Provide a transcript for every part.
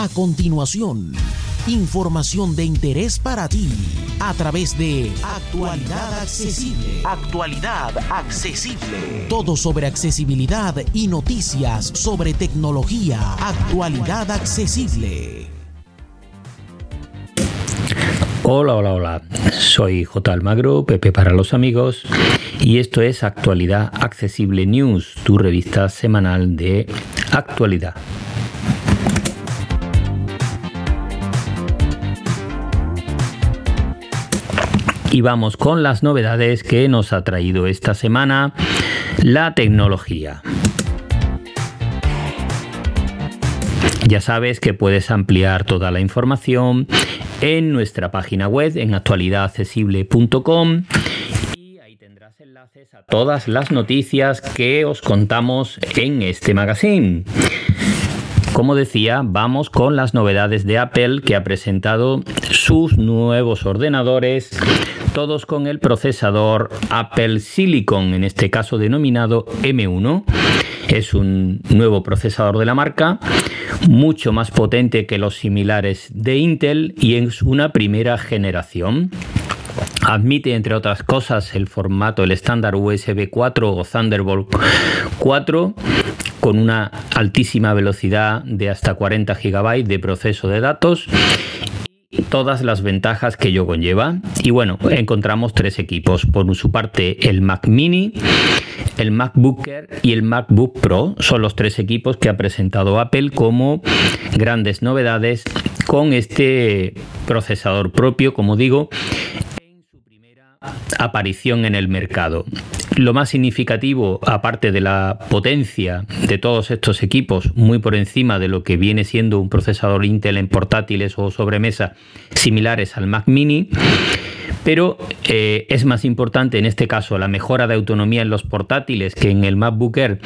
A continuación, información de interés para ti a través de Actualidad Accesible. Actualidad Accesible. Todo sobre accesibilidad y noticias sobre tecnología. Actualidad Accesible. Hola, hola, hola. Soy J. Almagro, Pepe para los amigos, y esto es Actualidad Accesible News, tu revista semanal de actualidad. Y vamos con las novedades que nos ha traído esta semana la tecnología. Ya sabes que puedes ampliar toda la información en nuestra página web en actualidadaccesible.com y ahí tendrás enlaces a todas las noticias que os contamos en este magazine. Como decía, vamos con las novedades de Apple que ha presentado sus nuevos ordenadores todos con el procesador Apple Silicon, en este caso denominado M1. Es un nuevo procesador de la marca, mucho más potente que los similares de Intel y es una primera generación. Admite, entre otras cosas, el formato, el estándar USB 4 o Thunderbolt 4 con una altísima velocidad de hasta 40 GB de proceso de datos todas las ventajas que ello conlleva. Y bueno, encontramos tres equipos. Por su parte, el Mac Mini, el MacBook Air y el MacBook Pro. Son los tres equipos que ha presentado Apple como grandes novedades con este procesador propio, como digo, en su primera aparición en el mercado. Lo más significativo, aparte de la potencia de todos estos equipos, muy por encima de lo que viene siendo un procesador Intel en portátiles o sobremesa similares al Mac mini, pero eh, es más importante en este caso la mejora de autonomía en los portátiles que en el MacBook Air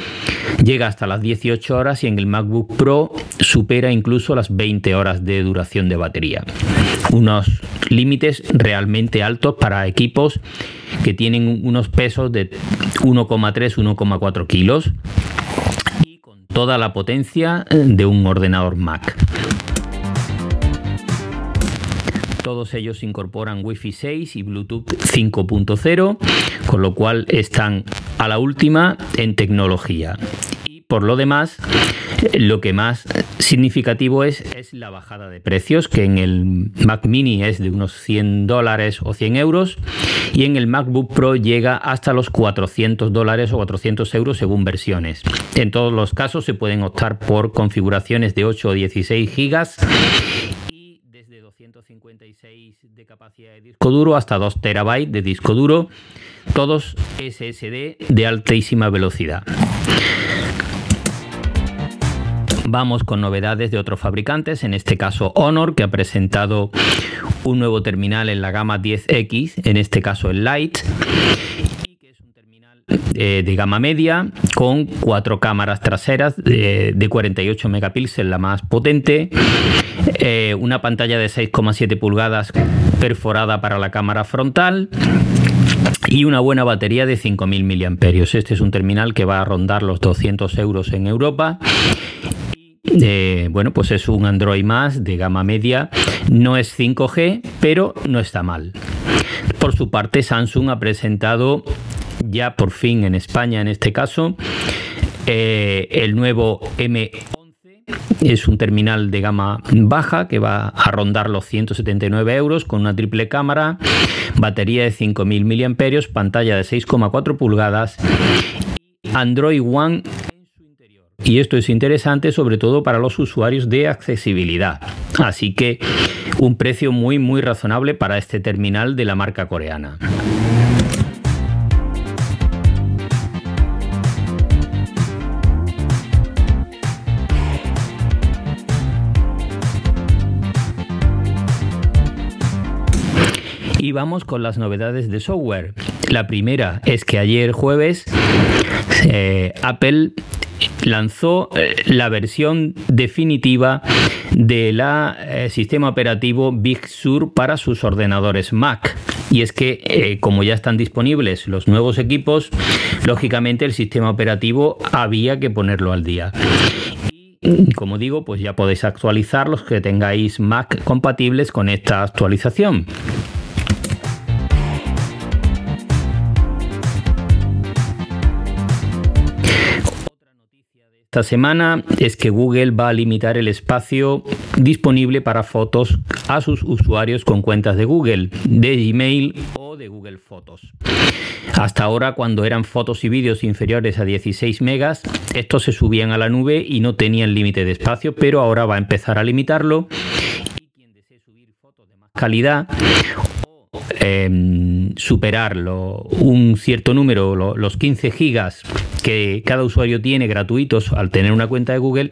llega hasta las 18 horas y en el MacBook Pro supera incluso las 20 horas de duración de batería. Unos límites realmente altos para equipos que tienen unos pesos de 1,3-1,4 kilos y con toda la potencia de un ordenador Mac. Todos ellos incorporan Wi-Fi 6 y Bluetooth 5.0, con lo cual están a la última en tecnología. Y por lo demás, lo que más significativo es, la bajada de precios, que en el Mac mini es de unos 100 dólares o 100 euros y en el MacBook Pro llega hasta los 400 dólares o 400 euros según versiones. En todos los casos se pueden optar por configuraciones de 8 o 16 gigas desde 256 de capacidad de disco duro hasta 2 terabytes de disco duro, todos SSD de altísima velocidad. Vamos con novedades de otros fabricantes, en este caso Honor, que ha presentado un nuevo terminal en la gama 10X, en este caso el Lite, eh, de gama media con cuatro cámaras traseras de, 48 megapíxeles, la más potente, eh, una pantalla de 6,7 pulgadas perforada para la cámara frontal y una buena batería de 5.000 mAh. Este es un terminal que va a rondar los 200 euros en Europa eh, bueno, pues es un Android más de gama media. No es 5G, pero no está mal. Por su parte, Samsung ha presentado ya por fin en España, en este caso, eh, el nuevo M11. Es un terminal de gama baja que va a rondar los 179 euros con una triple cámara, batería de 5.000 mAh, pantalla de 6,4 pulgadas, Android One y esto es interesante sobre todo para los usuarios de accesibilidad. Así que un precio muy muy razonable para este terminal de la marca coreana. Y vamos con las novedades de software. La primera es que ayer jueves eh, Apple lanzó eh, la versión definitiva del eh, sistema operativo Big Sur para sus ordenadores Mac. Y es que, eh, como ya están disponibles los nuevos equipos, lógicamente el sistema operativo había que ponerlo al día. como digo, pues ya podéis actualizar los que tengáis Mac compatibles con esta actualización. Esta semana es que Google va a limitar el espacio disponible para fotos a sus usuarios con cuentas de Google, de Gmail o de Google Fotos. Hasta ahora, cuando eran fotos y vídeos inferiores a 16 megas, estos se subían a la nube y no tenían límite de espacio, pero ahora va a empezar a limitarlo. Y quien desee subir fotos de más calidad o em, superarlo un cierto número, los 15 gigas que cada usuario tiene gratuitos al tener una cuenta de Google,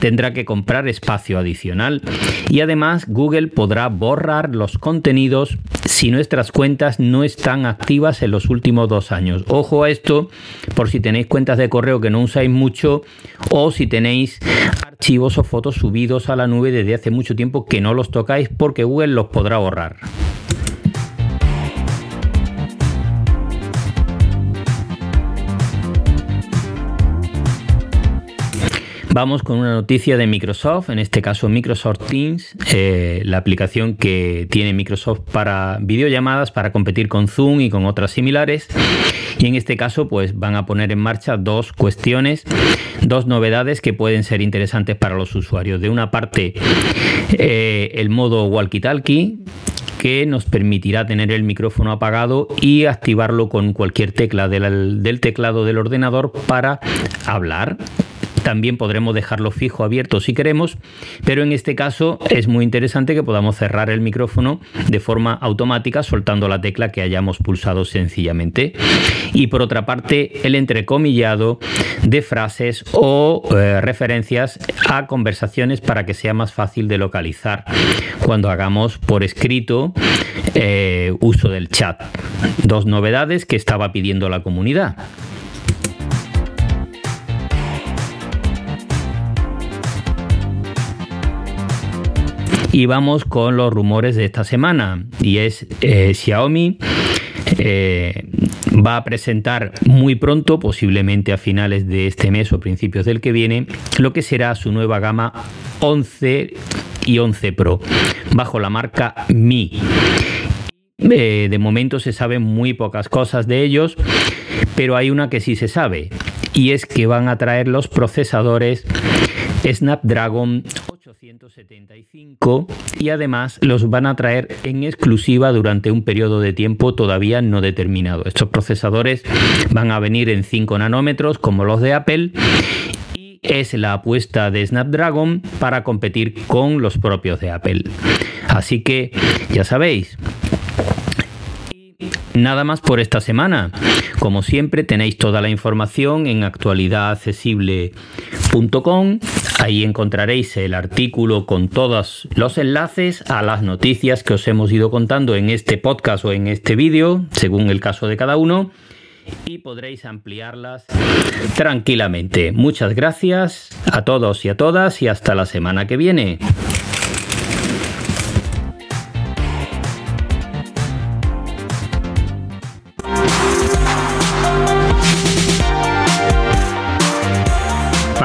tendrá que comprar espacio adicional y además Google podrá borrar los contenidos si nuestras cuentas no están activas en los últimos dos años. Ojo a esto por si tenéis cuentas de correo que no usáis mucho o si tenéis archivos o fotos subidos a la nube desde hace mucho tiempo que no los tocáis porque Google los podrá borrar. Vamos con una noticia de Microsoft, en este caso Microsoft Teams, eh, la aplicación que tiene Microsoft para videollamadas para competir con Zoom y con otras similares. Y en este caso, pues van a poner en marcha dos cuestiones, dos novedades que pueden ser interesantes para los usuarios. De una parte, eh, el modo walkie-talkie, que nos permitirá tener el micrófono apagado y activarlo con cualquier tecla del teclado del ordenador para hablar también podremos dejarlo fijo abierto si queremos, pero en este caso es muy interesante que podamos cerrar el micrófono de forma automática soltando la tecla que hayamos pulsado sencillamente. Y por otra parte, el entrecomillado de frases o eh, referencias a conversaciones para que sea más fácil de localizar cuando hagamos por escrito eh, uso del chat. Dos novedades que estaba pidiendo la comunidad. Y vamos con los rumores de esta semana. Y es eh, Xiaomi. Eh, va a presentar muy pronto, posiblemente a finales de este mes o principios del que viene, lo que será su nueva gama 11 y 11 Pro, bajo la marca Mi. Eh, de momento se saben muy pocas cosas de ellos, pero hay una que sí se sabe, y es que van a traer los procesadores Snapdragon 875 y además los van a traer en exclusiva durante un periodo de tiempo todavía no determinado. Estos procesadores van a venir en 5 nanómetros como los de Apple y es la apuesta de Snapdragon para competir con los propios de Apple. Así que ya sabéis, Nada más por esta semana. Como siempre tenéis toda la información en actualidadaccesible.com. Ahí encontraréis el artículo con todos los enlaces a las noticias que os hemos ido contando en este podcast o en este vídeo, según el caso de cada uno. Y podréis ampliarlas tranquilamente. Muchas gracias a todos y a todas y hasta la semana que viene.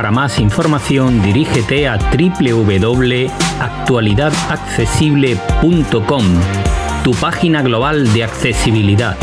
Para más información dirígete a www.actualidadaccesible.com, tu página global de accesibilidad.